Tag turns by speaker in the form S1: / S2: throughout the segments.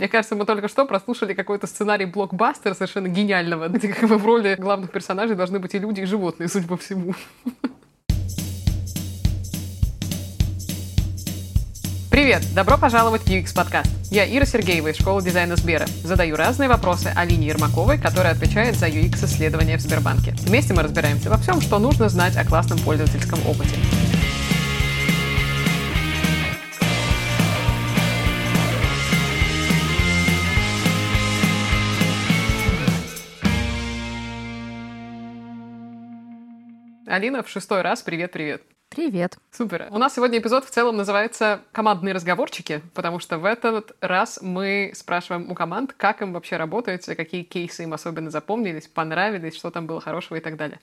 S1: Мне кажется, мы только что прослушали какой-то сценарий блокбастера совершенно гениального, где как бы в роли главных персонажей должны быть и люди, и животные, судя по всему. Привет! Добро пожаловать в UX подкаст. Я Ира Сергеева из школы дизайна Сбера. Задаю разные вопросы Алине Ермаковой, которая отвечает за UX-исследования в Сбербанке. Вместе мы разбираемся во всем, что нужно знать о классном пользовательском опыте. Алина, в шестой раз привет-привет.
S2: Привет.
S1: Супер. У нас сегодня эпизод в целом называется «Командные разговорчики», потому что в этот раз мы спрашиваем у команд, как им вообще работает, какие кейсы им особенно запомнились, понравились, что там было хорошего и так далее.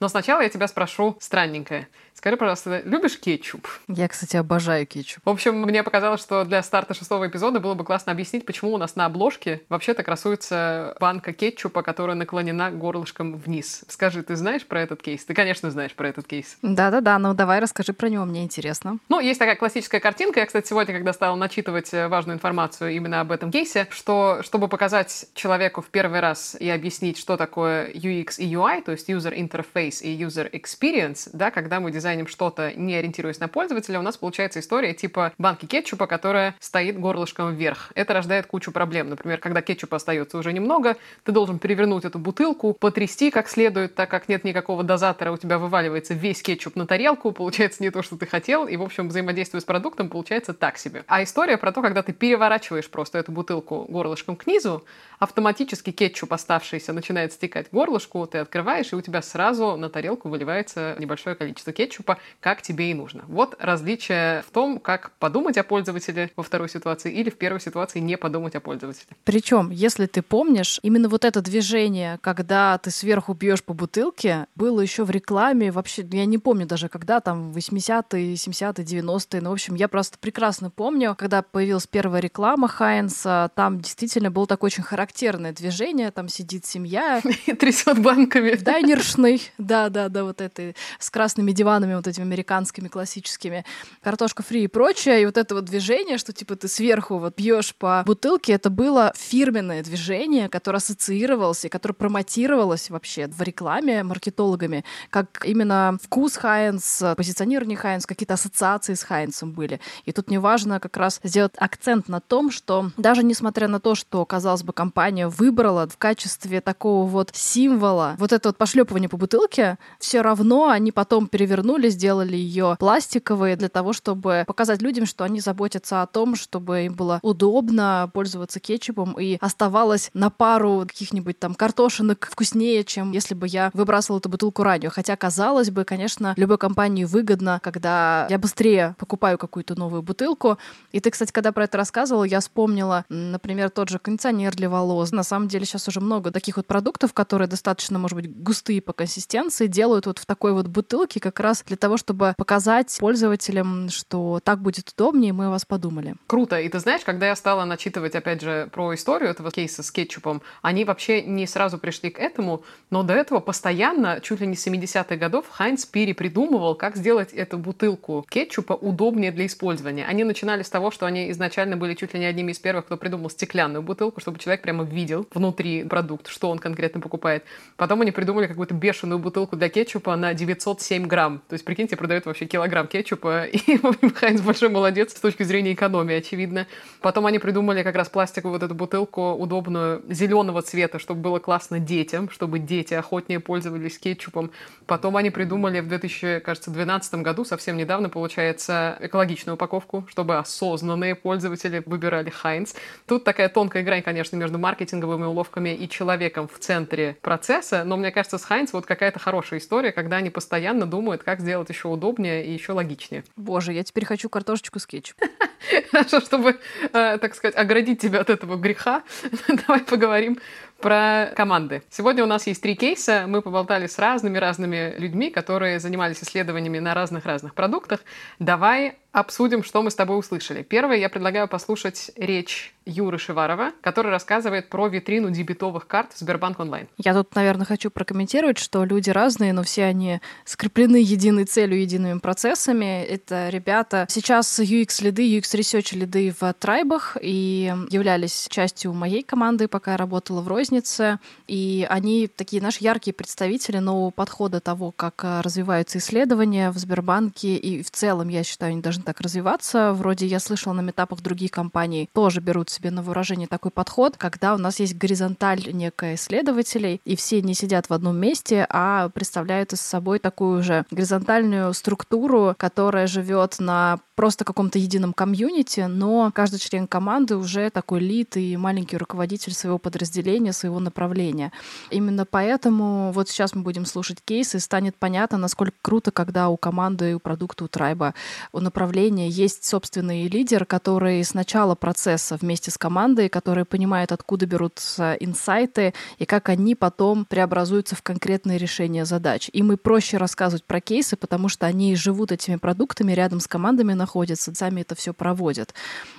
S1: Но сначала я тебя спрошу странненькое. Скажи, пожалуйста, любишь кетчуп?
S2: Я, кстати, обожаю кетчуп.
S1: В общем, мне показалось, что для старта шестого эпизода было бы классно объяснить, почему у нас на обложке вообще-то красуется банка кетчупа, которая наклонена горлышком вниз. Скажи, ты знаешь про этот кейс? Ты, конечно, знаешь про этот кейс.
S2: Да-да-да, ну давай расскажи про него, мне интересно.
S1: Ну, есть такая классическая картинка. Я, кстати, сегодня, когда стала начитывать э, важную информацию именно об этом кейсе, что чтобы показать человеку в первый раз и объяснить, что такое UX и UI, то есть User Interface, и user experience, да, когда мы дизайним что-то, не ориентируясь на пользователя, у нас получается история типа банки кетчупа, которая стоит горлышком вверх. Это рождает кучу проблем. Например, когда кетчупа остается уже немного, ты должен перевернуть эту бутылку, потрясти как следует, так как нет никакого дозатора, у тебя вываливается весь кетчуп на тарелку, получается не то, что ты хотел, и, в общем, взаимодействие с продуктом получается так себе. А история про то, когда ты переворачиваешь просто эту бутылку горлышком к низу, автоматически кетчуп оставшийся начинает стекать в горлышку, ты открываешь, и у тебя сразу на тарелку выливается небольшое количество кетчупа, как тебе и нужно. Вот различие в том, как подумать о пользователе во второй ситуации или в первой ситуации не подумать о пользователе.
S2: Причем, если ты помнишь, именно вот это движение, когда ты сверху бьешь по бутылке, было еще в рекламе вообще, я не помню даже когда, там 80-е, 70-е, 90-е, ну, в общем, я просто прекрасно помню, когда появилась первая реклама Хайнса, там действительно было такое очень характерное движение, там сидит семья.
S1: Трясет банками.
S2: Дайнершный, да, да, да, вот этой с красными диванами, вот этими американскими классическими, картошка фри и прочее, и вот это вот движение, что типа ты сверху вот бьешь по бутылке, это было фирменное движение, которое ассоциировалось и которое промотировалось вообще в рекламе маркетологами, как именно вкус Хайнс, позиционирование Хайнс, какие-то ассоциации с Хайнсом были. И тут неважно как раз сделать акцент на том, что даже несмотря на то, что, казалось бы, компания выбрала в качестве такого вот символа вот это вот пошлепывание по бутылке, все равно они потом перевернули, сделали ее пластиковой для того, чтобы показать людям, что они заботятся о том, чтобы им было удобно пользоваться кетчупом и оставалось на пару каких-нибудь там картошинок вкуснее, чем если бы я выбрасывала эту бутылку ранее. Хотя, казалось бы, конечно, любой компании выгодно, когда я быстрее покупаю какую-то новую бутылку. И ты, кстати, когда про это рассказывала, я вспомнила, например, тот же кондиционер для волос. На самом деле сейчас уже много таких вот продуктов, которые достаточно, может быть, густые по консистенции, делают вот в такой вот бутылке как раз для того, чтобы показать пользователям, что так будет удобнее, мы о вас подумали.
S1: Круто. И ты знаешь, когда я стала начитывать, опять же, про историю этого кейса с кетчупом, они вообще не сразу пришли к этому, но до этого постоянно, чуть ли не с 70-х годов, Хайнц перепридумывал, как сделать эту бутылку кетчупа удобнее для использования. Они начинали с того, что они изначально были чуть ли не одними из первых, кто придумал стеклянную бутылку, чтобы человек прямо видел внутри продукт, что он конкретно покупает. Потом они придумали какую-то бешеную бутылку для кетчупа на 907 грамм. То есть, прикиньте, продают вообще килограмм кетчупа, и Хайнс большой молодец с точки зрения экономии, очевидно. Потом они придумали как раз пластиковую вот эту бутылку удобную зеленого цвета, чтобы было классно детям, чтобы дети охотнее пользовались кетчупом. Потом они придумали в 2012 году, совсем недавно, получается, экологичную упаковку, чтобы осознанные пользователи выбирали Хайнс. Тут такая тонкая грань, конечно, между маркетинговыми уловками и человеком в центре процесса, но мне кажется, с Хайнс вот какая-то хорошая история, когда они постоянно думают, как сделать еще удобнее и еще логичнее.
S2: Боже, я теперь хочу картошечку с кетчупом.
S1: Хорошо, чтобы, э, так сказать, оградить тебя от этого греха, давай поговорим про команды. Сегодня у нас есть три кейса. Мы поболтали с разными-разными людьми, которые занимались исследованиями на разных-разных продуктах. Давай обсудим, что мы с тобой услышали. Первое, я предлагаю послушать речь Юры Шиварова, который рассказывает про витрину дебетовых карт в Сбербанк онлайн.
S2: Я тут, наверное, хочу прокомментировать, что люди разные, но все они скреплены единой целью, едиными процессами. Это ребята сейчас UX-лиды, UX-ресерч лиды в трайбах и являлись частью моей команды, пока я работала в рознице. И они такие наши яркие представители нового подхода того, как развиваются исследования в Сбербанке. И в целом, я считаю, они должны так развиваться. Вроде я слышала на метапах других компаний тоже берут себе на вооружение такой подход, когда у нас есть горизонталь некая исследователей, и все не сидят в одном месте, а представляют из собой такую же горизонтальную структуру, которая живет на просто каком-то едином комьюнити, но каждый член команды уже такой лид и маленький руководитель своего подразделения, своего направления. Именно поэтому вот сейчас мы будем слушать кейсы, и станет понятно, насколько круто, когда у команды, у продукта, у трайба, у направления есть собственный лидер, который с начала процесса вместе с командой, который понимает, откуда берутся инсайты и как они потом преобразуются в конкретные решения задач. Им и проще рассказывать про кейсы, потому что они живут этими продуктами рядом с командами, находятся, сами это все проводят.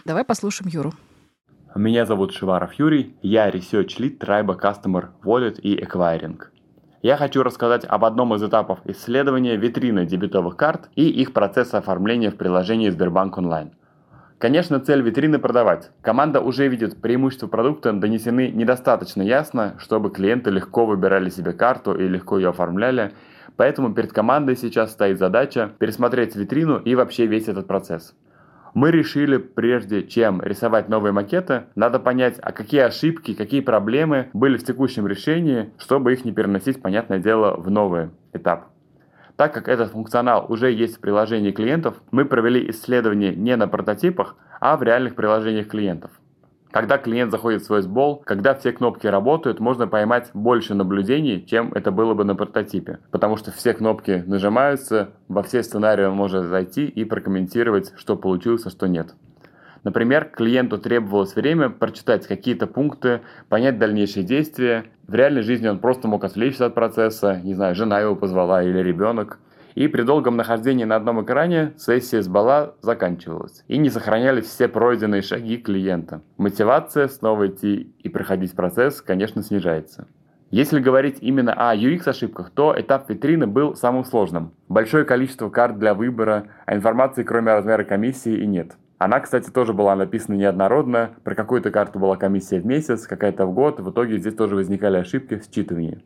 S2: Давай послушаем Юру.
S3: Меня зовут Шиваров Юрий, я Research Lead Tribe Customer Wallet и Acquiring. Я хочу рассказать об одном из этапов исследования витрины дебетовых карт и их процесса оформления в приложении Сбербанк Онлайн. Конечно, цель витрины продавать. Команда уже видит преимущества продукта донесены недостаточно ясно, чтобы клиенты легко выбирали себе карту и легко ее оформляли, Поэтому перед командой сейчас стоит задача пересмотреть витрину и вообще весь этот процесс. Мы решили, прежде чем рисовать новые макеты, надо понять, а какие ошибки, какие проблемы были в текущем решении, чтобы их не переносить, понятное дело, в новый этап. Так как этот функционал уже есть в приложении клиентов, мы провели исследование не на прототипах, а в реальных приложениях клиентов. Когда клиент заходит в свой сбол, когда все кнопки работают, можно поймать больше наблюдений, чем это было бы на прототипе. Потому что все кнопки нажимаются, во все сценарии он может зайти и прокомментировать, что получилось, а что нет. Например, клиенту требовалось время прочитать какие-то пункты, понять дальнейшие действия. В реальной жизни он просто мог отвлечься от процесса, не знаю, жена его позвала или ребенок и при долгом нахождении на одном экране сессия с бала заканчивалась, и не сохранялись все пройденные шаги клиента. Мотивация снова идти и проходить процесс, конечно, снижается. Если говорить именно о UX-ошибках, то этап витрины был самым сложным. Большое количество карт для выбора, а информации кроме размера комиссии и нет. Она, кстати, тоже была написана неоднородно. Про какую-то карту была комиссия в месяц, какая-то в год. В итоге здесь тоже возникали ошибки в считывании.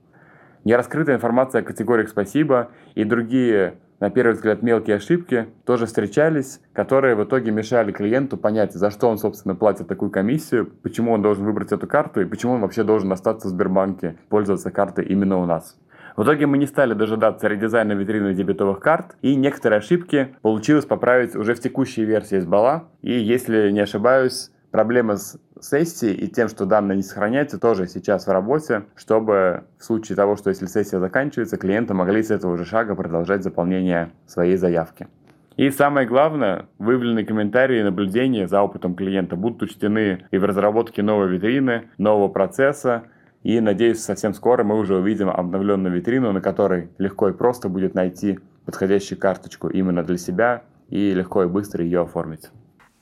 S3: Нераскрытая информация о категориях «спасибо» и другие, на первый взгляд, мелкие ошибки тоже встречались, которые в итоге мешали клиенту понять, за что он, собственно, платит такую комиссию, почему он должен выбрать эту карту и почему он вообще должен остаться в Сбербанке, пользоваться картой именно у нас. В итоге мы не стали дожидаться редизайна витрины дебетовых карт, и некоторые ошибки получилось поправить уже в текущей версии с бала. И если не ошибаюсь, проблема с сессией и тем, что данные не сохраняются, тоже сейчас в работе, чтобы в случае того, что если сессия заканчивается, клиенты могли с этого же шага продолжать заполнение своей заявки. И самое главное, выявленные комментарии и наблюдения за опытом клиента будут учтены и в разработке новой витрины, нового процесса, и, надеюсь, совсем скоро мы уже увидим обновленную витрину, на которой легко и просто будет найти подходящую карточку именно для себя и легко и быстро ее оформить.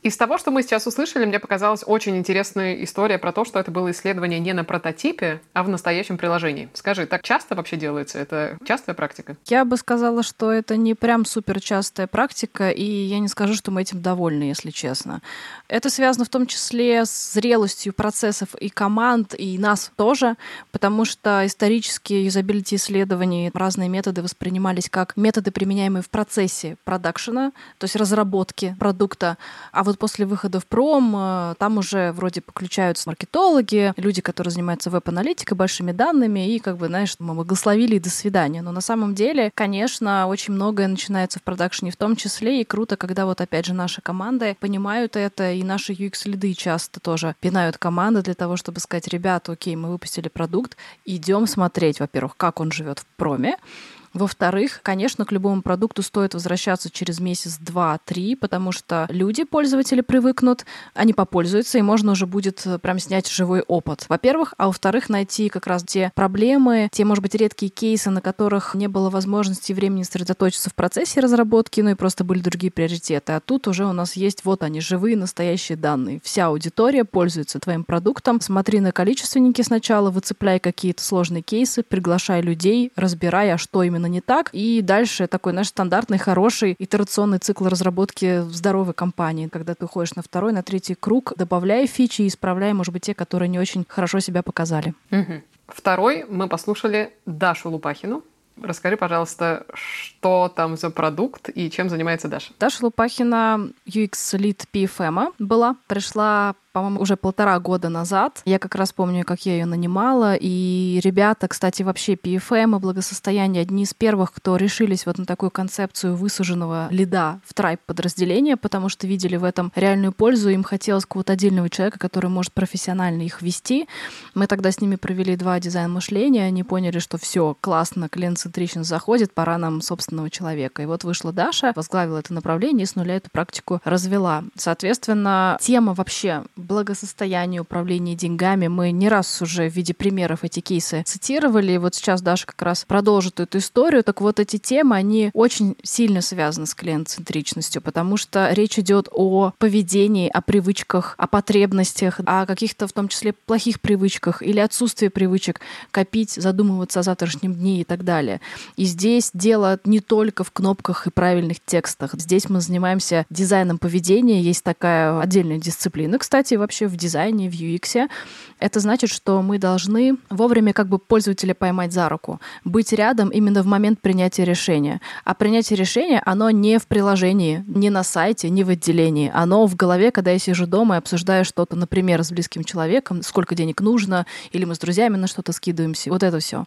S1: Из того, что мы сейчас услышали, мне показалась очень интересная история про то, что это было исследование не на прототипе, а в настоящем приложении. Скажи, так часто вообще делается? Это частая практика?
S2: Я бы сказала, что это не прям супер частая практика, и я не скажу, что мы этим довольны, если честно. Это связано в том числе с зрелостью процессов и команд, и нас тоже, потому что исторически юзабилити исследований разные методы воспринимались как методы, применяемые в процессе продакшена, то есть разработки продукта, а вот после выхода в пром э, там уже вроде подключаются маркетологи, люди, которые занимаются веб-аналитикой, большими данными, и как бы, знаешь, мы благословили и до свидания. Но на самом деле, конечно, очень многое начинается в продакшене в том числе, и круто, когда вот опять же наши команды понимают это, и наши UX-лиды часто тоже пинают команды для того, чтобы сказать, ребята, окей, мы выпустили продукт, идем смотреть, во-первых, как он живет в проме, Во-вторых, конечно, к любому продукту стоит возвращаться через месяц, два, три, потому что люди, пользователи, привыкнут, они попользуются, и можно уже будет э, прям снять живой опыт. Во-первых, а во-вторых, найти как раз те проблемы, те, может быть, редкие кейсы, на которых не было возможности и времени сосредоточиться в процессе разработки, ну и просто были другие приоритеты. А тут уже у нас есть вот они, живые, настоящие данные. Вся аудитория пользуется твоим продуктом. Смотри на количественники сначала, выцепляй какие-то сложные кейсы, приглашай людей, разбирай, а что именно не так. И дальше такой наш стандартный, хороший итерационный цикл разработки в здоровой компании. Когда ты уходишь на второй, на третий круг, добавляя фичи и исправляя, может быть, те, которые не очень хорошо себя показали.
S1: Угу. Второй мы послушали Дашу Лупахину. Расскажи, пожалуйста, что там за продукт и чем занимается Даша?
S2: Даша Лупахина UX-лид PFM была, пришла по-моему, уже полтора года назад. Я как раз помню, как я ее нанимала. И ребята, кстати, вообще PFM и благосостояние одни из первых, кто решились вот на такую концепцию высаженного лида в трайп подразделения, потому что видели в этом реальную пользу. Им хотелось какого-то отдельного человека, который может профессионально их вести. Мы тогда с ними провели два дизайн мышления. Они поняли, что все классно, клиент-центрично заходит, пора нам собственного человека. И вот вышла Даша, возглавила это направление и с нуля эту практику развела. Соответственно, тема вообще благосостояние, управление деньгами. Мы не раз уже в виде примеров эти кейсы цитировали. И вот сейчас Даша как раз продолжит эту историю. Так вот, эти темы, они очень сильно связаны с клиент-центричностью, потому что речь идет о поведении, о привычках, о потребностях, о каких-то в том числе плохих привычках или отсутствии привычек копить, задумываться о завтрашнем дне и так далее. И здесь дело не только в кнопках и правильных текстах. Здесь мы занимаемся дизайном поведения. Есть такая отдельная дисциплина, кстати, развитии вообще в дизайне, в UX, это значит, что мы должны вовремя как бы пользователя поймать за руку, быть рядом именно в момент принятия решения. А принятие решения, оно не в приложении, не на сайте, не в отделении. Оно в голове, когда я сижу дома и обсуждаю что-то, например, с близким человеком, сколько денег нужно, или мы с друзьями на что-то скидываемся. Вот это все.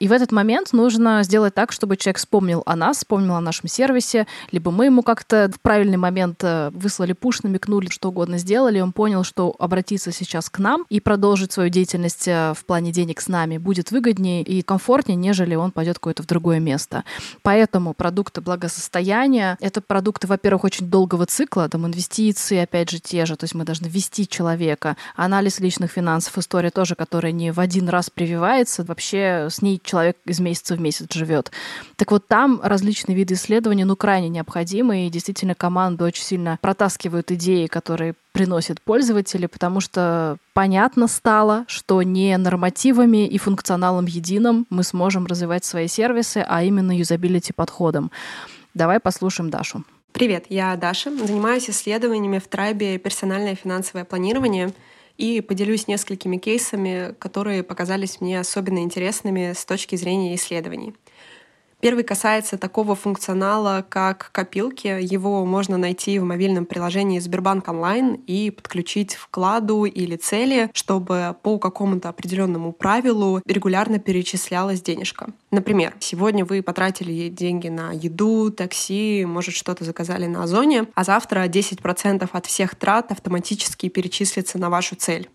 S2: И в этот момент нужно сделать так, чтобы человек вспомнил о нас, вспомнил о нашем сервисе, либо мы ему как-то в правильный момент э, выслали пуш, намекнули, что угодно сделали, он понял, понял, что обратиться сейчас к нам и продолжить свою деятельность э, в плане денег с нами будет выгоднее и комфортнее, нежели он пойдет куда-то в другое место. Поэтому продукты благосостояния — это продукты, во-первых, очень долгого цикла, там инвестиции, опять же, те же, то есть мы должны вести человека. Анализ личных финансов, история тоже, которая не в один раз прививается, вообще с ней человек из месяца в месяц живет. Так вот, там различные виды исследований, ну, крайне необходимы, и действительно команда очень сильно протаскивают идеи, которые приносят пользователи, потому что понятно стало, что не нормативами и функционалом единым мы сможем развивать свои сервисы, а именно юзабилити подходом. Давай послушаем Дашу.
S4: Привет, я Даша. Занимаюсь исследованиями в Трайбе «Персональное финансовое планирование» и поделюсь несколькими кейсами, которые показались мне особенно интересными с точки зрения исследований. Первый касается такого функционала, как копилки. Его можно найти в мобильном приложении Сбербанк онлайн и подключить вкладу или цели, чтобы по какому-то определенному правилу регулярно перечислялась денежка. Например, сегодня вы потратили деньги на еду, такси, может что-то заказали на Озоне, а завтра 10% от всех трат автоматически перечислится на вашу цель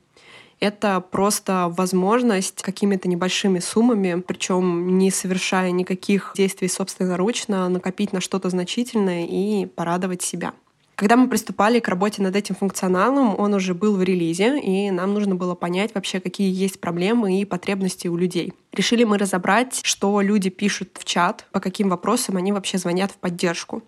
S4: это просто возможность какими-то небольшими суммами, причем не совершая никаких действий собственноручно, накопить на что-то значительное и порадовать себя. Когда мы приступали к работе над этим функционалом, он уже был в релизе, и нам нужно было понять вообще, какие есть проблемы и потребности у людей. Решили мы разобрать, что люди пишут в чат, по каким вопросам они вообще звонят в поддержку.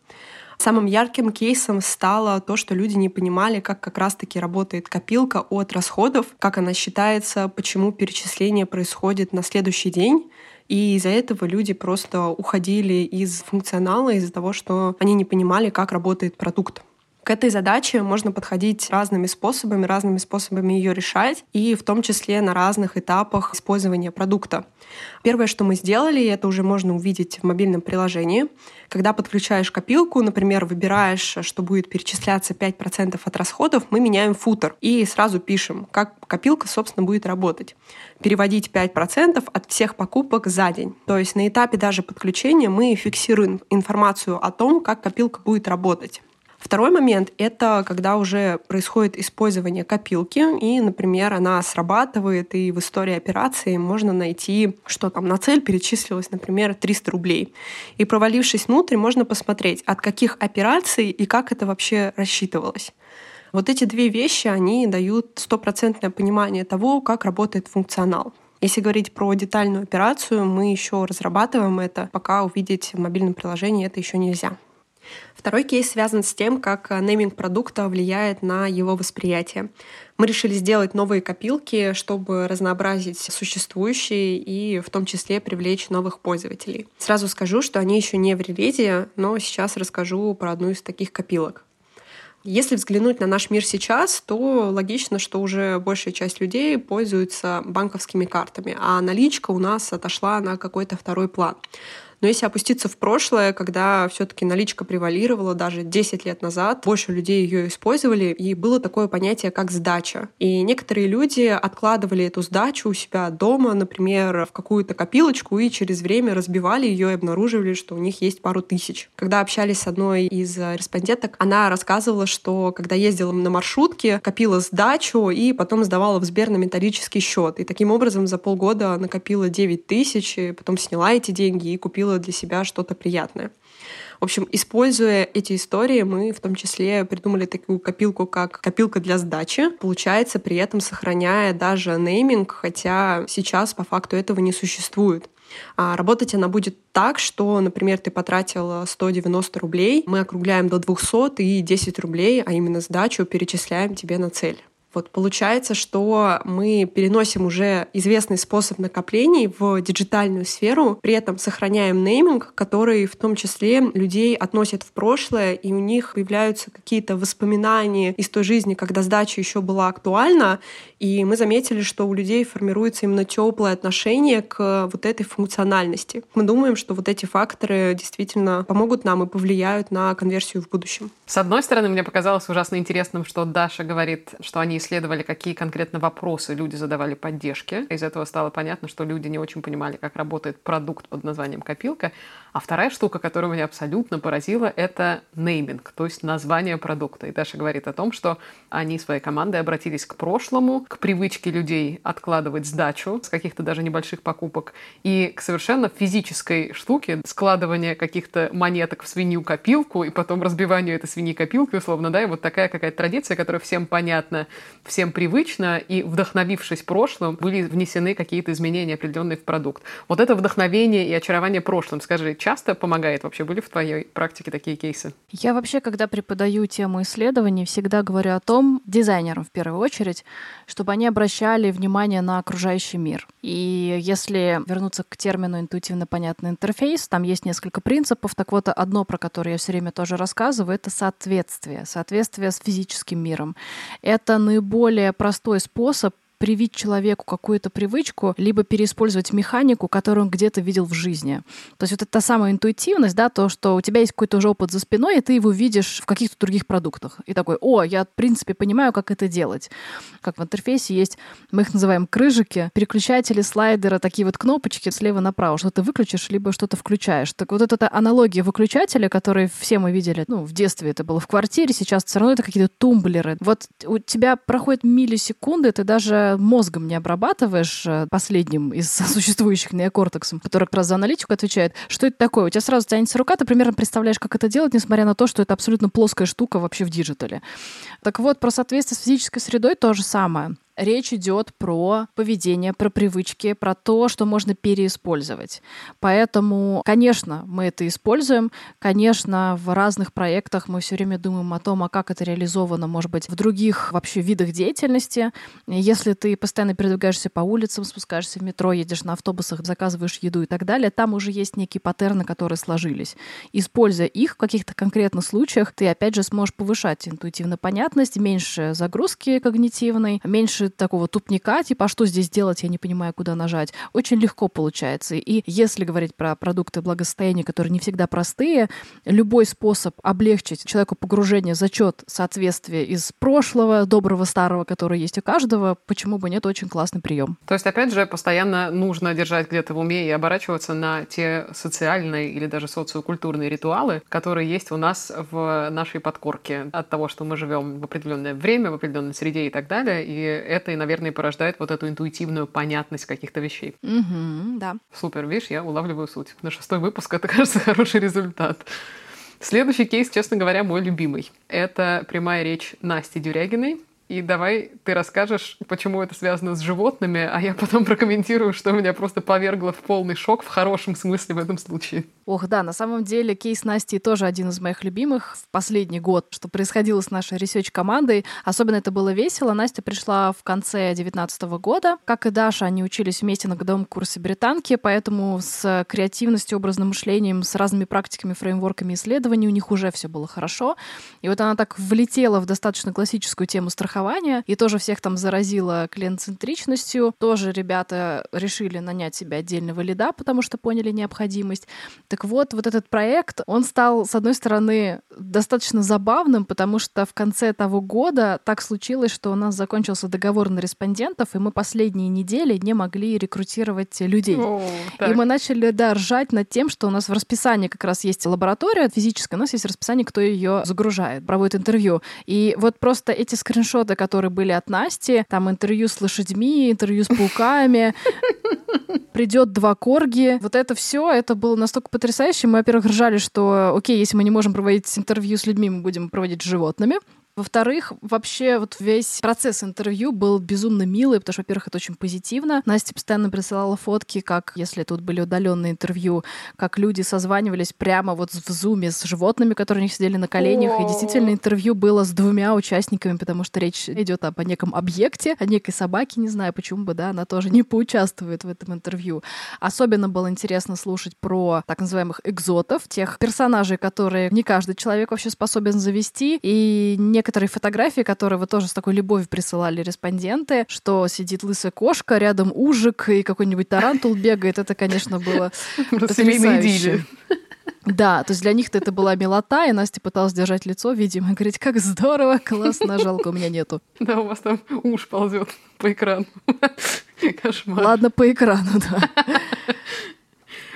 S4: Самым ярким кейсом стало то, что люди не понимали, как как раз-таки работает копилка от расходов, как она считается, почему перечисление происходит на следующий день. И из-за этого люди просто уходили из функционала из-за того, что они не понимали, как работает продукт. К этой задаче можно подходить разными способами, разными способами ее решать, и в том числе на разных этапах использования продукта. Первое, что мы сделали, это уже можно увидеть в мобильном приложении. Когда подключаешь копилку, например, выбираешь, что будет перечисляться 5% от расходов, мы меняем футер и сразу пишем, как копилка, собственно, будет работать. Переводить 5% от всех покупок за день. То есть на этапе даже подключения мы фиксируем информацию о том, как копилка будет работать. Второй момент — это когда уже происходит использование копилки, и, например, она срабатывает, и в истории операции можно найти, что там на цель перечислилось, например, 300 рублей. И провалившись внутрь, можно посмотреть, от каких операций и как это вообще рассчитывалось. Вот эти две вещи, они дают стопроцентное понимание того, как работает функционал. Если говорить про детальную операцию, мы еще разрабатываем это, пока увидеть в мобильном приложении это еще нельзя. Второй кейс связан с тем, как э, нейминг продукта влияет на его восприятие. Мы решили сделать новые копилки, чтобы разнообразить существующие и в том числе привлечь новых пользователей. Сразу скажу, что они еще не в релизе, но сейчас расскажу про одну из таких копилок. Если взглянуть на наш мир сейчас, то логично, что уже большая часть людей пользуются банковскими картами, а наличка у нас отошла на какой-то второй план. Но если опуститься в прошлое, когда все-таки наличка превалировала даже 10 лет назад, больше людей ее использовали, и было такое понятие, как сдача. И некоторые люди откладывали эту сдачу у себя дома, например, в какую-то копилочку, и через время разбивали ее и обнаруживали, что у них есть пару тысяч. Когда общались с одной из респонденток, она рассказывала, что когда ездила на маршрутке, копила сдачу и потом сдавала в Сбер на металлический счет. И таким образом за полгода накопила 9 тысяч, потом сняла эти деньги и купила купила для себя что-то приятное. В общем, используя эти истории, мы в том числе придумали такую копилку, как копилка для сдачи. Получается, при этом сохраняя даже нейминг, хотя сейчас по факту этого не существует. А работать она будет так, что, например, ты потратил 190 рублей, мы округляем до 200 и 10 рублей, а именно сдачу перечисляем тебе на цель. Вот получается, что мы переносим уже известный способ накоплений в диджитальную сферу, при этом сохраняем нейминг, который в том числе людей относит в прошлое, и у них появляются какие-то воспоминания из той жизни, когда сдача еще была актуальна, и мы заметили, что у людей формируется именно теплое отношение к вот этой функциональности. Мы думаем, что вот эти факторы действительно помогут нам и повлияют на конверсию в будущем.
S1: С одной стороны, мне показалось ужасно интересным, что Даша говорит, что они исследовали, какие конкретно вопросы люди задавали поддержке. Из этого стало понятно, что люди не очень понимали, как работает продукт под названием «Копилка». А вторая штука, которая меня абсолютно поразила, это нейминг, то есть название продукта. И Даша говорит о том, что они своей командой обратились к прошлому, к привычке людей откладывать сдачу с каких-то даже небольших покупок и к совершенно физической штуке складывания каких-то монеток в свинью-копилку и потом разбиванию этой свиньи-копилки, условно, да, и вот такая какая-то традиция, которая всем понятна, всем привычна, и вдохновившись прошлым, были внесены какие-то изменения определенные в продукт. Вот это вдохновение и очарование прошлым, скажи, часто помогает вообще? Были в твоей практике такие кейсы?
S2: Я вообще, когда преподаю тему исследований, всегда говорю о том, дизайнерам в первую очередь, чтобы они обращали внимание на окружающий мир. И если вернуться к термину интуитивно понятный интерфейс, там есть несколько принципов. Так вот, одно, про которое я все время тоже рассказываю, это соответствие. Соответствие с физическим миром. Это наиболее простой способ привить человеку какую-то привычку, либо переиспользовать механику, которую он где-то видел в жизни. То есть вот это та самая интуитивность, да, то, что у тебя есть какой-то уже опыт за спиной, и ты его видишь в каких-то других продуктах. И такой, о, я, в принципе, понимаю, как это делать. Как в интерфейсе есть, мы их называем крыжики, переключатели, слайдеры, такие вот кнопочки слева направо, что ты выключишь, либо что-то включаешь. Так вот эта аналогия выключателя, которые все мы видели, ну, в детстве это было в квартире, сейчас все равно это какие-то тумблеры. Вот у тебя проходит миллисекунды, ты даже мозгом не обрабатываешь, э, последним из существующих неокортексом, который как раз за аналитику отвечает, что это такое? У тебя сразу тянется рука, ты примерно представляешь, как это делать, несмотря на то, что это абсолютно плоская штука вообще в digital е. Так вот, про соответствие с физической средой то же самое. Речь идет про поведение, про привычки, про то, что можно переиспользовать. Поэтому, конечно, мы это используем. Конечно, в разных проектах мы все время думаем о том, а как это реализовано, может быть, в других вообще видах деятельности. Если ты постоянно передвигаешься по улицам, спускаешься в метро, едешь на автобусах, заказываешь еду и так далее, там уже есть некие паттерны, которые сложились. Используя их в каких-то конкретных случаях, ты опять же сможешь повышать интуитивную понятность, меньше загрузки когнитивной, меньше меньше такого тупника, типа, а что здесь делать, я не понимаю, куда нажать. Очень легко получается. И если говорить про продукты благосостояния, которые не всегда простые, любой способ облегчить человеку погружение, зачет, соответствие из прошлого, доброго, старого, который есть у каждого, почему бы нет, очень классный прием.
S1: То есть, опять же, постоянно нужно держать где-то в уме и оборачиваться на те социальные или даже социокультурные ритуалы, которые есть у нас в нашей подкорке от того, что мы живем в определенное время, в определенной среде и так далее. И это, и, наверное, порождает вот эту интуитивную понятность каких-то вещей.
S2: Угу, да.
S1: Супер, видишь, я улавливаю суть. На шестой выпуск это, кажется, хороший результат. Следующий кейс, честно говоря, мой любимый. Это прямая речь Насти Дюрягиной, и давай ты расскажешь, почему это связано с животными, а я потом прокомментирую, что меня просто повергло в полный шок в хорошем смысле в этом случае.
S2: Ох, да, на самом деле кейс Насти тоже один из моих любимых в последний год, что происходило с нашей research -командой. Особенно это было весело. Настя пришла в конце 2019 года. Как и Даша, они учились вместе на годовом курсе британки, поэтому с креативностью, образным мышлением, с разными практиками, фреймворками исследований у них уже все было хорошо. И вот она так влетела в достаточно классическую тему страхования, и тоже всех там заразила клиент-центричностью. Тоже ребята решили нанять себе отдельного лида, потому что поняли необходимость. Так вот, вот этот проект, он стал, с одной стороны, достаточно забавным, потому что в конце того года так случилось, что у нас закончился договор на респондентов, и мы последние недели не могли рекрутировать людей. О, и мы начали, да, ржать над тем, что у нас в расписании как раз есть лаборатория физическая, у нас есть расписание, кто ее загружает, проводит интервью. И вот просто эти скриншоты которые были от Насти, там интервью с лошадьми, интервью с пауками, придет два корги. Вот это все, это было настолько потрясающе. Мы, во-первых, ржали, что, окей, если мы не можем проводить интервью с людьми, мы будем проводить с животными. Во-вторых, вообще вот весь процесс интервью был безумно милый, потому что, во-первых, это очень позитивно. Настя постоянно присылала фотки, как, если тут были удаленные интервью, как люди созванивались прямо вот в зуме с животными, которые у них сидели на коленях. И действительно интервью было с двумя участниками, потому что речь идет об неком объекте, о некой собаке, не знаю, почему бы, да, она тоже не поучаствует в этом интервью. Особенно было интересно слушать про так называемых экзотов, тех персонажей, которые не каждый человек вообще способен завести, и не некоторые фотографии, которые вы тоже с такой любовью присылали респонденты, что сидит лысая кошка, рядом ужик и какой-нибудь тарантул бегает. Это, конечно, было потрясающе. Да, то есть для них это была милота, и Настя пыталась держать лицо, видимо, говорить, как здорово, классно, жалко, у меня нету.
S1: Да, у вас там уж ползет по экрану.
S2: Кошмар. Ладно, по экрану, да.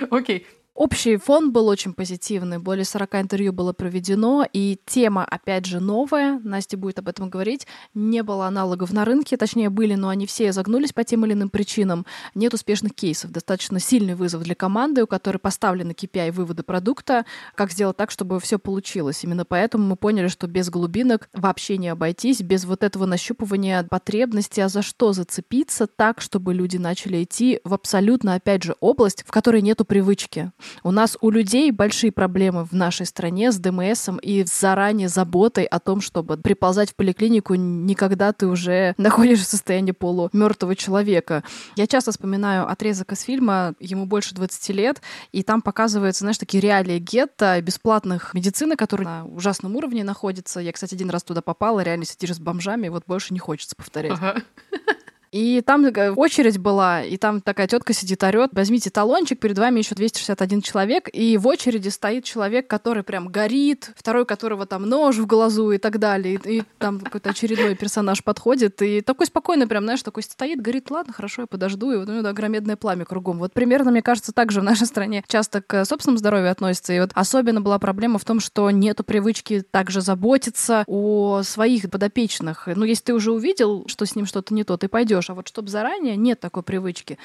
S1: Окей,
S2: Общий фон был очень позитивный, более 40 интервью было проведено, и тема, опять же, новая, Настя будет об этом говорить, не было аналогов на рынке, точнее были, но они все загнулись по тем или иным причинам. Нет успешных кейсов, достаточно сильный вызов для команды, у которой поставлены KPI вывода продукта, как сделать так, чтобы все получилось. Именно поэтому мы поняли, что без глубинок вообще не обойтись, без вот этого нащупывания потребности, а за что зацепиться так, чтобы люди начали идти в абсолютно, опять же, область, в которой нету привычки. У нас у людей большие проблемы в нашей стране с ДМСом и с заранее заботой о том, чтобы приползать в поликлинику никогда ты уже находишься в состоянии полумертвого человека. Я часто вспоминаю отрезок из фильма, ему больше 20 лет, и там показываются, знаешь, такие реалии гетто, бесплатных медицины, которые на ужасном уровне находятся. Я, кстати, один раз туда попала, реально сидишь с бомжами, вот больше не хочется повторять. Ага. И там очередь была, и там такая тетка сидит, орет, возьмите талончик, перед вами еще 261 человек, и в очереди стоит человек, который прям горит, второй, которого там нож в глазу и так далее, и, и там какой-то очередной персонаж подходит, и такой спокойно прям, знаешь, такой стоит, говорит, ладно, хорошо, я подожду, и вот у него огромедное пламя кругом. Вот примерно, мне кажется, также в нашей стране часто к собственному здоровью относятся, и вот особенно была проблема в том, что нету привычки также заботиться о своих подопечных. Ну, если ты уже увидел, что с ним что-то не то, ты пойдешь ждешь. А вот чтобы заранее нет такой привычки.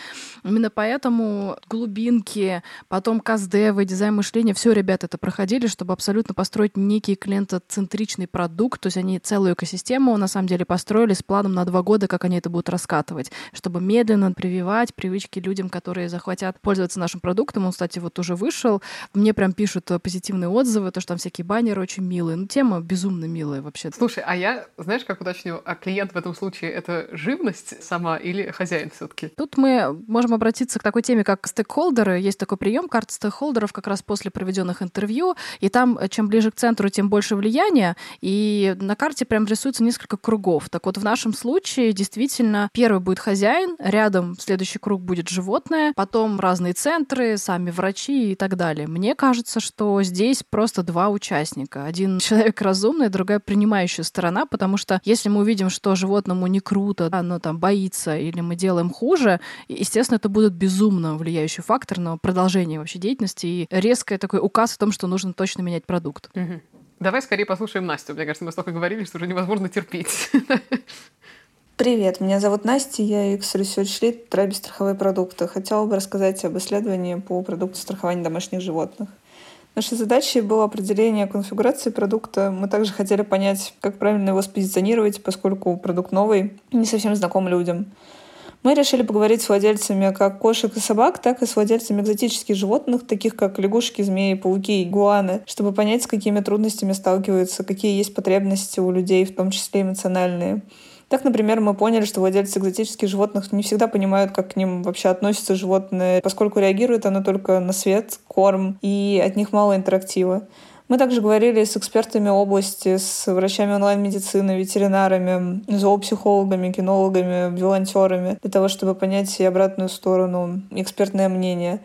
S2: Именно поэтому глубинки, потом КСДВ, дизайн мышления, все ребята это проходили, чтобы абсолютно построить некий клиентоцентричный продукт. То есть они целую экосистему на самом деле построили с планом на два года, как они это будут раскатывать, чтобы медленно прививать привычки людям, которые захотят пользоваться нашим продуктом. Он, кстати, вот уже вышел. Мне прям пишут позитивные отзывы, то, что там всякие баннеры очень милые. Ну, тема безумно милая вообще.
S1: Слушай, а я, знаешь, как уточню, а клиент в этом случае — это живность? Сама или хозяин все-таки?
S2: Тут мы можем обратиться к такой теме, как стейкхолдеры. Есть такой прием карт стейкхолдеров как раз после проведенных интервью. И там, э, чем ближе к центру, тем больше влияния. И на карте прям рисуется несколько кругов. Так вот, в нашем случае действительно первый будет хозяин, рядом следующий круг будет животное, потом разные центры, сами врачи и так далее. Мне кажется, что здесь просто два участника. Один человек разумный, другая принимающая сторона, потому что если мы увидим, что животному не круто, оно там боится или мы делаем хуже, естественно, это будет безумно влияющий фактор на продолжение вообще деятельности и резкий такой указ о том, что нужно точно менять продукт.
S1: Угу. Давай скорее послушаем Настю. Мне кажется, мы столько говорили, что уже невозможно терпеть.
S5: Привет, меня зовут Настя, я X-Research Lead Траби страховые продукты. Хотела бы рассказать об исследовании по продукту страхования домашних животных. Нашей задачей было определение конфигурации продукта. Мы также хотели понять, как правильно его спозиционировать, поскольку продукт новый, не совсем знаком людям. Мы решили поговорить с владельцами как кошек и собак, так и с владельцами экзотических животных, таких как лягушки, змеи, пауки, игуаны, чтобы понять, с какими трудностями сталкиваются, какие есть потребности у людей, в том числе эмоциональные. Так, например, мы поняли, что владельцы экзотических животных не всегда понимают, как к ним вообще относятся животные, поскольку реагирует оно только на свет, корм, и от них мало интерактива. Мы также говорили с экспертами области, с врачами онлайн-медицины, ветеринарами, зоопсихологами, кинологами, волонтерами, для того, чтобы понять и обратную сторону, экспертное мнение.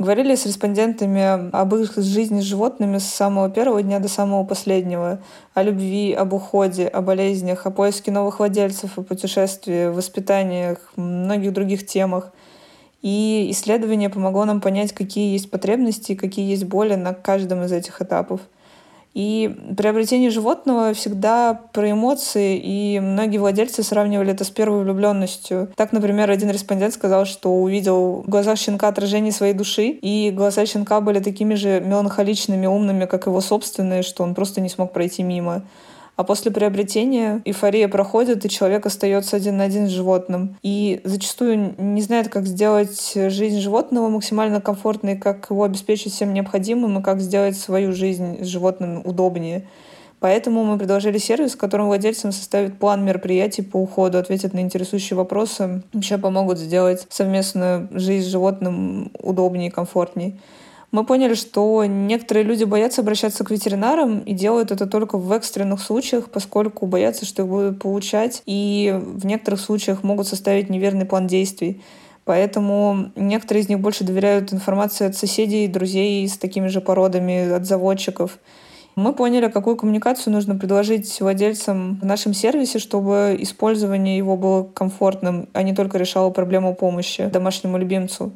S5: Говорили с респондентами об их жизни с животными с самого первого дня до самого последнего, о любви, об уходе, о болезнях, о поиске новых владельцев, о путешествии, воспитаниях, многих других темах. И исследование помогло нам понять, какие есть потребности, какие есть боли на каждом из этих этапов. И приобретение животного всегда про эмоции, и многие владельцы сравнивали это с первой влюбленностью. Так, например, один респондент сказал, что увидел в глазах щенка отражение своей души, и глаза щенка были такими же меланхоличными, умными, как его собственные, что он просто не смог пройти мимо. А после приобретения эйфория проходит, и человек остается один на один с животным. И зачастую не знает, как сделать жизнь животного максимально комфортной, как его обеспечить всем необходимым и как сделать свою жизнь с животным удобнее. Поэтому мы предложили сервис, в котором владельцам составит план мероприятий по уходу, ответят на интересующие вопросы, еще помогут сделать совместную жизнь с животным удобнее и комфортнее мы поняли, что некоторые люди боятся обращаться к ветеринарам и делают это только в экстренных случаях, поскольку боятся, что их будут получать, и в некоторых случаях могут составить неверный план действий. Поэтому некоторые из них больше доверяют информации от соседей, друзей с такими же породами, от заводчиков. Мы поняли, какую коммуникацию нужно предложить владельцам в нашем сервисе, чтобы использование его было комфортным, а не только решало проблему помощи домашнему любимцу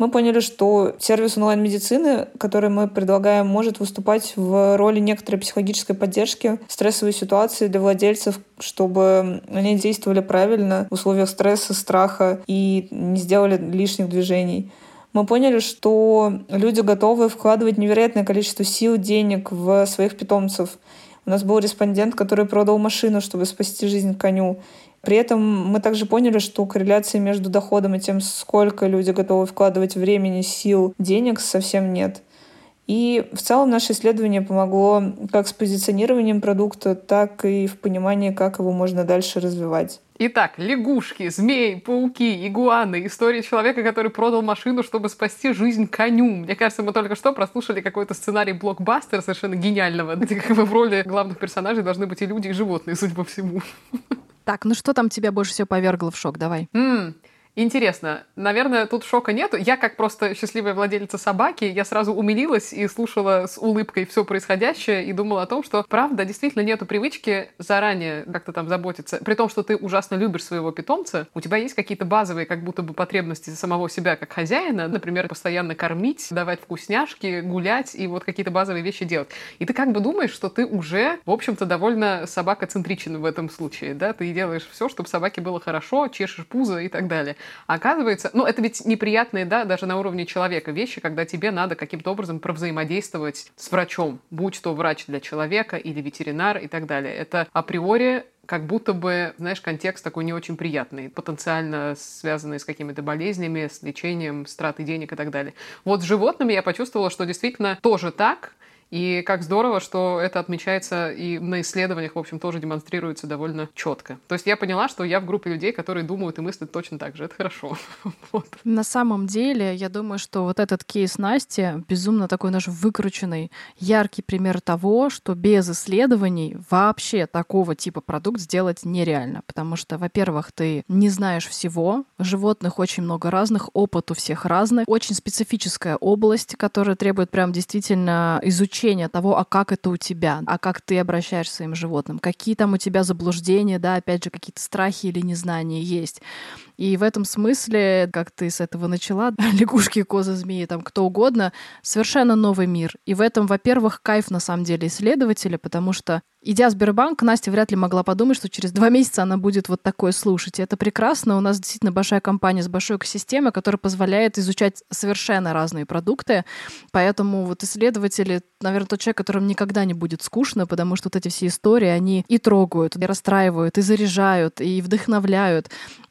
S5: мы поняли, что сервис онлайн-медицины, который мы предлагаем, может выступать в роли некоторой психологической поддержки в стрессовой ситуации для владельцев, чтобы они действовали правильно в условиях стресса, страха и не сделали лишних движений мы поняли, что люди готовы вкладывать невероятное количество сил, денег в своих питомцев. У нас был респондент, который продал машину, чтобы спасти жизнь коню. При этом мы также поняли, что корреляции между доходом и тем, сколько люди готовы вкладывать времени, сил, денег, совсем нет. И в целом наше исследование помогло как с позиционированием продукта, так и в понимании, как его можно дальше развивать.
S1: Итак, лягушки, змеи, пауки, игуаны. История человека, который продал машину, чтобы спасти жизнь коню. Мне кажется, мы только что прослушали какой-то сценарий блокбастера совершенно гениального, где как бы в роли главных персонажей должны быть и люди, и животные, судя по всему.
S2: Так, ну что там тебя больше всего повергло в шок? Давай.
S1: Mm. Интересно. Наверное, тут шока нету. Я, как просто счастливая владелица собаки, я сразу умилилась и слушала с улыбкой все происходящее и думала о том, что, правда, действительно нету привычки заранее как-то там заботиться. При том, что ты ужасно любишь своего питомца, у тебя есть какие-то базовые как будто бы потребности самого себя как хозяина, например, постоянно кормить, давать вкусняшки, гулять и вот какие-то базовые вещи делать. И ты как бы думаешь, что ты уже, в общем-то, довольно собакоцентричен в этом случае, да? Ты делаешь все, чтобы собаке было хорошо, чешешь пузо и так далее. Оказывается, ну это ведь неприятные, да, даже на уровне человека вещи, когда тебе надо каким-то образом провзаимодействовать с врачом, будь то врач для человека или ветеринар и так далее. Это априори как будто бы, знаешь, контекст такой не очень приятный, потенциально связанный с какими-то болезнями, с лечением, с тратой денег и так далее. Вот с животными я почувствовала, что действительно тоже так, И как здорово, что это отмечается и на исследованиях, в общем, тоже демонстрируется довольно четко. То есть я поняла, что я в группе людей, которые думают и мыслят точно так же. Это хорошо.
S2: вот. На самом деле, я думаю, что вот этот кейс Насти безумно такой наш выкрученный, яркий пример того, что без исследований вообще такого типа продукт сделать нереально. Потому что, во-первых, ты не знаешь всего, животных очень много разных, опыт у всех разный, очень специфическая область, которая требует прям действительно изучения того, а как это у тебя, а как ты обращаешься к своим животным, какие там у тебя заблуждения, да, опять же, какие-то страхи или незнания есть. И в этом смысле, как ты с этого начала, лягушки, козы, змеи, там кто угодно, совершенно новый мир. И в этом, во-первых, кайф на самом деле исследователя, потому что Идя в Сбербанк, Настя вряд ли могла подумать, что через два месяца она будет вот такое слушать. И это прекрасно. У нас действительно большая компания с большой экосистемой, которая позволяет изучать совершенно разные продукты. Поэтому вот исследователи, наверное, тот человек, которым никогда не будет скучно, потому что вот эти все истории, они и трогают, и расстраивают, и заряжают, и вдохновляют.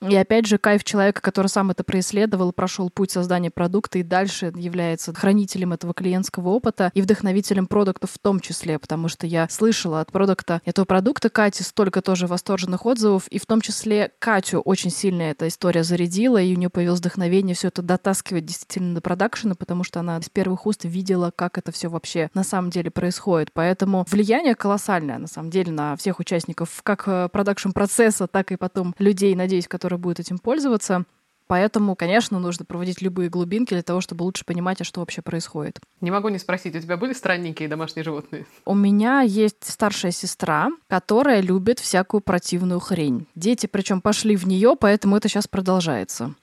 S2: И опять же, кайф человека, который сам это происследовал, прошел путь создания продукта и дальше является хранителем этого клиентского опыта и вдохновителем продуктов в том числе, потому что я слышала от продукта этого продукта Кати столько тоже восторженных отзывов, и в том числе Катю очень сильно эта история зарядила, и у нее появилось вдохновение все это дотаскивать действительно до продакшена, потому что она с первых уст видела, как это все вообще на самом деле происходит. Поэтому влияние колоссальное, на самом деле, на всех участников как э, продакшн процесса, так и потом людей, надеюсь, которые будут этим пользоваться. Поэтому, конечно, нужно проводить любые глубинки для того, чтобы лучше понимать, а что вообще происходит.
S1: Не могу не спросить, у тебя были странненькие домашние животные?
S2: У меня есть старшая сестра, которая любит всякую противную хрень. Дети причем пошли в нее, поэтому это сейчас продолжается.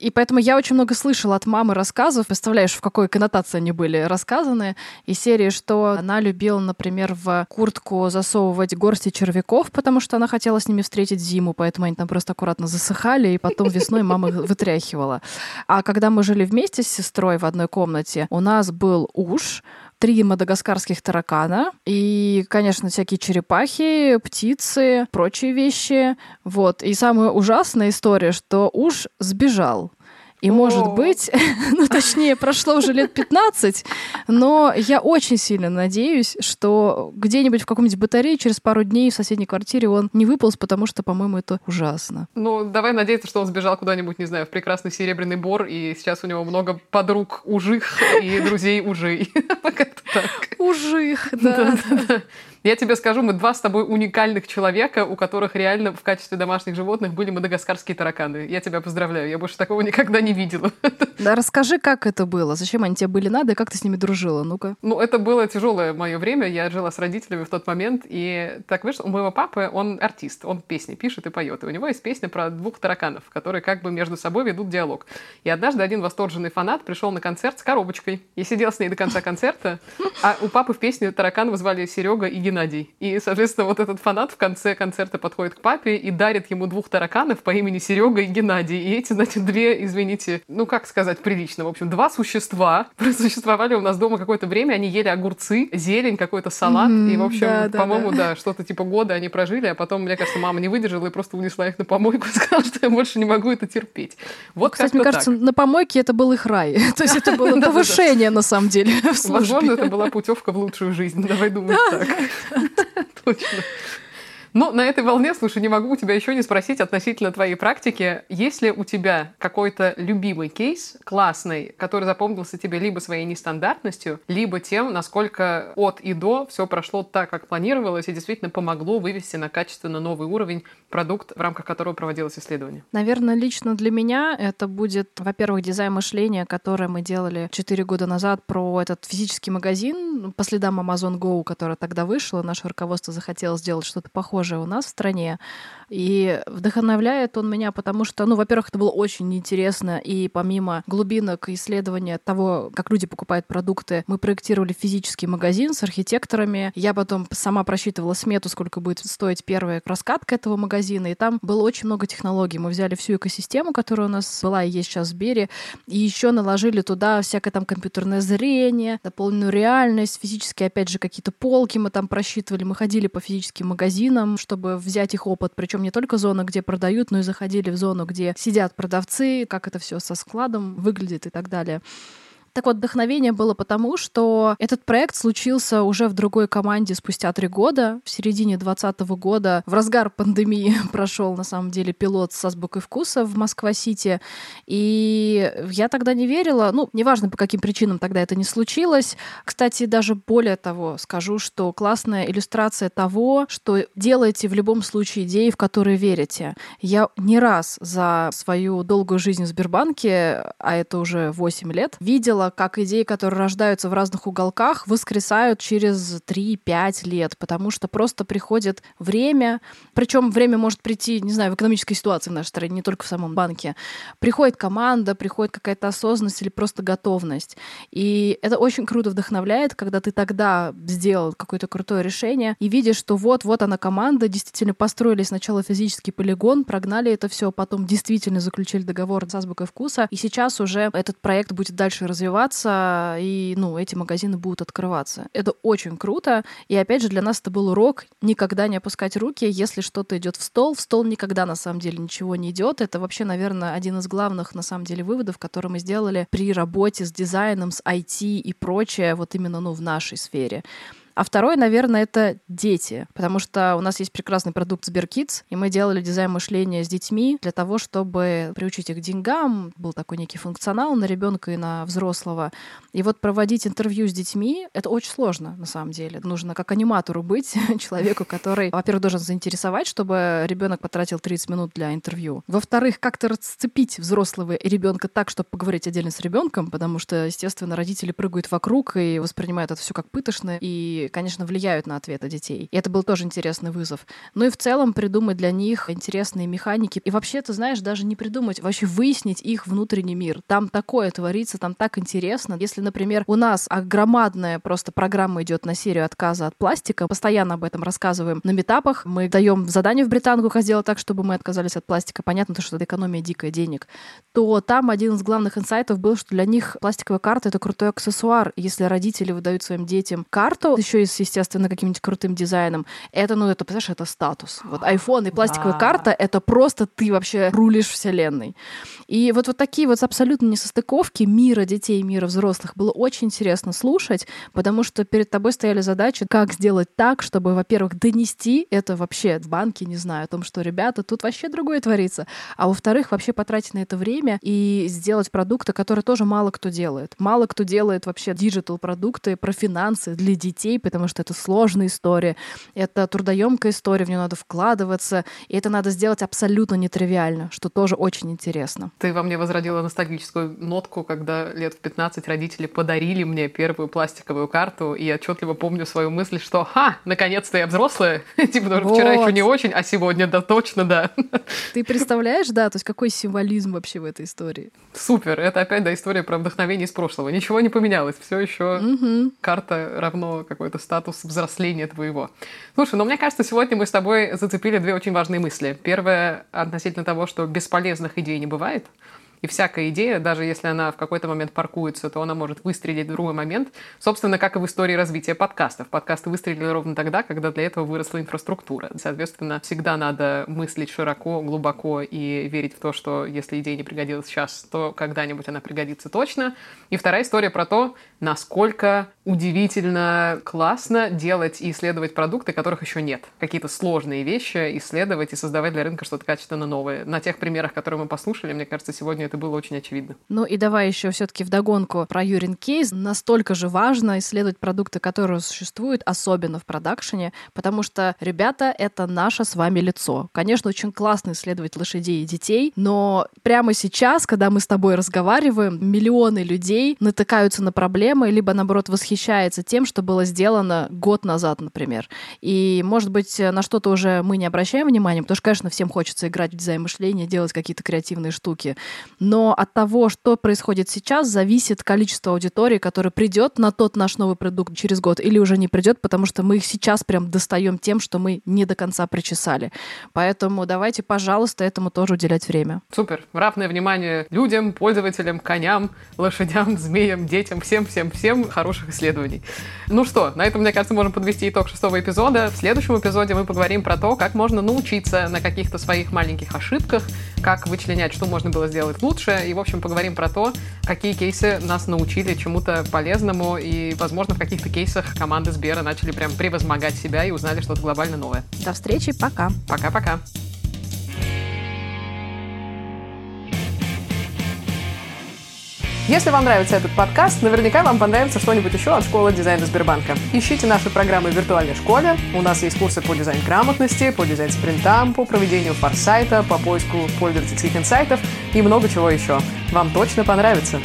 S2: И поэтому я очень много слышала от мамы рассказов. Представляешь, в какой коннотации они были рассказаны. И серии, что она любила, например, в куртку засовывать горсти червяков, потому что она хотела с ними встретить зиму, поэтому они там просто аккуратно засыхали, и потом весной мама их вытряхивала. А когда мы жили вместе с сестрой в одной комнате, у нас был уж, три мадагаскарских таракана и, конечно, всякие черепахи, птицы, прочие вещи. Вот. И самая ужасная история, что уж сбежал. И, О. может быть, ну, точнее, прошло уже лет 15, но я очень сильно надеюсь, что где-нибудь в каком-нибудь батарее через пару дней в соседней квартире он не выполз, потому что, по-моему, это ужасно.
S1: Ну, давай надеяться, что он сбежал куда-нибудь, не знаю, в прекрасный серебряный бор, и сейчас у него много подруг ужих и друзей ужей.
S2: Ужих, да.
S1: Я тебе скажу, мы два с тобой уникальных человека, у которых реально в качестве домашних животных были мадагаскарские тараканы. Я тебя поздравляю, я больше такого никогда не видела.
S2: Да расскажи, как это было, зачем они тебе были надо и как ты с ними дружила, ну-ка.
S1: Ну, это было тяжелое мое время, я жила с родителями в тот момент, и так вышло, у моего папы, он артист, он песни пишет и поет, и у него есть песня про двух тараканов, которые как бы между собой ведут диалог. И однажды один восторженный фанат пришел на концерт с коробочкой и сидел с ней до конца концерта, а у папы в песне тараканов звали Серега и Геннадий. И, соответственно, вот этот фанат в конце концерта подходит к папе и дарит ему двух тараканов по имени Серега и Геннадий. И эти, значит, две, извините, ну как сказать прилично, в общем, два существа просуществовали у нас дома какое-то время, они ели огурцы, зелень, какой-то салат, mm-hmm, и, в общем, да, по-моему, да, да что-то типа года они прожили, а потом, мне кажется, мама не выдержала и просто унесла их на помойку и сказала, что я больше не могу это терпеть.
S2: Вот, Кстати, мне кажется, так. на помойке это был их рай. То есть это было повышение, на самом деле,
S1: Возможно, это была путевка в лучшую жизнь. Давай думать так. Точно. Ну, на этой волне, слушай, не могу у тебя еще не спросить относительно твоей практики. Есть ли у тебя какой-то любимый кейс, классный, который запомнился тебе либо своей нестандартностью, либо тем, насколько от и до все прошло так, как планировалось, и действительно помогло вывести на качественно новый уровень продукт, в рамках которого проводилось исследование?
S2: Наверное, лично для меня это будет, во-первых, дизайн мышления, которое мы делали 4 года назад про этот физический магазин по следам Amazon Go, который тогда вышло. Наше руководство захотело сделать что-то похожее похожее у нас в стране. И вдохновляет он меня, потому что, ну, во-первых, это было очень интересно, и помимо глубинок исследования того, как люди покупают продукты, мы проектировали физический магазин с архитекторами. Я потом сама просчитывала смету, сколько будет стоить первая раскатка этого магазина, и там было очень много технологий. Мы взяли всю экосистему, которая у нас была и есть сейчас в Сбере, и еще наложили туда всякое там компьютерное зрение, дополненную реальность, физические, опять же, какие-то полки мы там просчитывали, мы ходили по физическим магазинам, чтобы взять их опыт, причем не только зона, где продают, но и заходили в зону, где сидят продавцы, как это все со складом выглядит и так далее. Так вот, вдохновение было потому, что этот проект случился уже в другой команде спустя три года. В середине 2020 года, в разгар пандемии, прошел на самом деле пилот с азбукой вкуса в Москва-Сити. И я тогда не верила, ну, неважно по каким причинам тогда это не случилось. Кстати, даже более того, скажу, что классная иллюстрация того, что делаете в любом случае идеи, в которые верите. Я не раз за свою долгую жизнь в Сбербанке, а это уже 8 лет, видела, как идеи, которые рождаются в разных уголках, воскресают через 3-5 лет, потому что просто приходит время, причем время может прийти, не знаю, в экономической ситуации в нашей стране, не только в самом банке. Приходит команда, приходит какая-то осознанность или просто готовность. И это очень круто вдохновляет, когда ты тогда сделал какое-то крутое решение и видишь, что вот-вот она команда, действительно построили сначала физический полигон, прогнали это все, потом действительно заключили договор с азбукой вкуса, и сейчас уже этот проект будет дальше развиваться, и ну, эти магазины будут открываться. Это очень круто, и опять же для нас это был урок никогда не опускать руки, если что-то идет в стол. В стол никогда на самом деле ничего не идет. Это вообще, наверное, один из главных на самом деле выводов, которые мы сделали при работе с дизайном, с IT и прочее, вот именно ну, в нашей сфере. А второй, наверное, это дети, потому что у нас есть прекрасный продукт SberKids, и мы делали дизайн мышления с детьми для того, чтобы приучить их деньгам. Был такой некий функционал на ребенка и на взрослого. И вот проводить интервью с детьми — это очень сложно, на самом деле. Нужно как аниматору быть, человеку, который, во-первых, должен заинтересовать, чтобы ребенок потратил 30 минут для интервью. Во-вторых, как-то расцепить взрослого и ребенка так, чтобы поговорить отдельно с ребенком, потому что, естественно, родители прыгают вокруг и воспринимают это все как пытошное. И конечно, влияют на ответы детей. И это был тоже интересный вызов. Ну и в целом придумать для них интересные механики. И вообще, ты знаешь, даже не придумать, вообще выяснить их внутренний мир. Там такое творится, там так интересно. Если, например, у нас громадная просто программа идет на серию отказа от пластика, постоянно об этом рассказываем на метапах, мы даем задание в британку, как сделать так, чтобы мы отказались от пластика. Понятно, что это экономия дикая денег. То там один из главных инсайтов был, что для них пластиковая карта — это крутой аксессуар. Если родители выдают своим детям карту, и с, естественно, каким-нибудь крутым дизайном. Это, ну, это, понимаешь, это статус. Вот iPhone и пластиковая да. карта — это просто ты вообще рулишь вселенной. И вот, вот такие вот абсолютно несостыковки мира детей, мира взрослых было очень интересно слушать, потому что перед тобой стояли задачи, как сделать так, чтобы, во-первых, донести это вообще в банке, не знаю, о том, что, ребята, тут вообще другое творится, а во-вторых, вообще потратить на это время и сделать продукты, которые тоже мало кто делает. Мало кто делает вообще digital -продукты про финансы для детей, потому что это сложная история, это трудоемкая история, в нее надо вкладываться, и это надо сделать абсолютно нетривиально, что тоже очень интересно.
S1: Ты во мне возродила ностальгическую нотку, когда лет в 15 родители подарили мне первую пластиковую карту, и я отчетливо помню свою мысль, что «Ха, наконец-то я взрослая!» Типа, вот. вчера еще не очень, а сегодня да точно да.
S2: Ты представляешь, да, то есть какой символизм вообще в этой истории?
S1: Супер, это опять, да, история про вдохновение из прошлого. Ничего не поменялось, все еще угу. карта равно какой-то статус взросления твоего. Слушай, ну мне кажется, сегодня мы с тобой зацепили две очень важные мысли. Первая относительно того, что бесполезных идей не бывает. И всякая идея, даже если она в какой-то момент паркуется, то она может выстрелить в другой момент. Собственно, как и в истории развития подкастов. Подкасты выстрелили ровно тогда, когда для этого выросла инфраструктура. Соответственно, всегда надо мыслить широко, глубоко и верить в то, что если идея не пригодилась сейчас, то когда-нибудь она пригодится точно. И вторая история про то, насколько удивительно классно делать и исследовать продукты, которых еще нет. Какие-то сложные вещи исследовать и создавать для рынка что-то качественно новое. На тех примерах, которые мы послушали, мне кажется, сегодня это было очень очевидно.
S2: Ну и давай еще все-таки вдогонку про Юрин кейс. Настолько же важно исследовать продукты, которые существуют, особенно в продакшене, потому что, ребята, это наше с вами лицо. Конечно, очень классно исследовать лошадей и детей, но прямо сейчас, когда мы с тобой разговариваем, миллионы людей натыкаются на проблемы, либо, наоборот, восхищаются тем, что было сделано год назад, например. И, может быть, на что-то уже мы не обращаем внимания, потому что, конечно, всем хочется играть в дизайн мышления, делать какие-то креативные штуки но от того, что происходит сейчас, зависит количество аудитории, которая придет на тот наш новый продукт через год или уже не придет, потому что мы их сейчас прям достаем тем, что мы не до конца причесали. Поэтому давайте, пожалуйста, этому тоже уделять время.
S1: Супер. Равное внимание людям, пользователям, коням, лошадям, змеям, детям, всем-всем-всем хороших исследований. Ну что, на этом, мне кажется, можем подвести итог шестого эпизода. В следующем эпизоде мы поговорим про то, как можно научиться на каких-то своих маленьких ошибках, как вычленять, что можно было сделать лучше, лучше. И, в общем, поговорим про то, какие кейсы нас научили чему-то полезному. И, возможно, в каких-то кейсах команды Сбера начали прям превозмогать себя и узнали что-то глобально новое.
S2: До встречи, пока.
S1: Пока-пока. Если вам нравится этот подкаст, наверняка вам понравится что-нибудь еще от школы дизайна Сбербанка. Ищите наши программы в виртуальной школе. У нас есть курсы по дизайн грамотности, по дизайн спринтам, по проведению форсайта, по поиску пользовательских инсайтов и много чего еще. Вам точно понравится.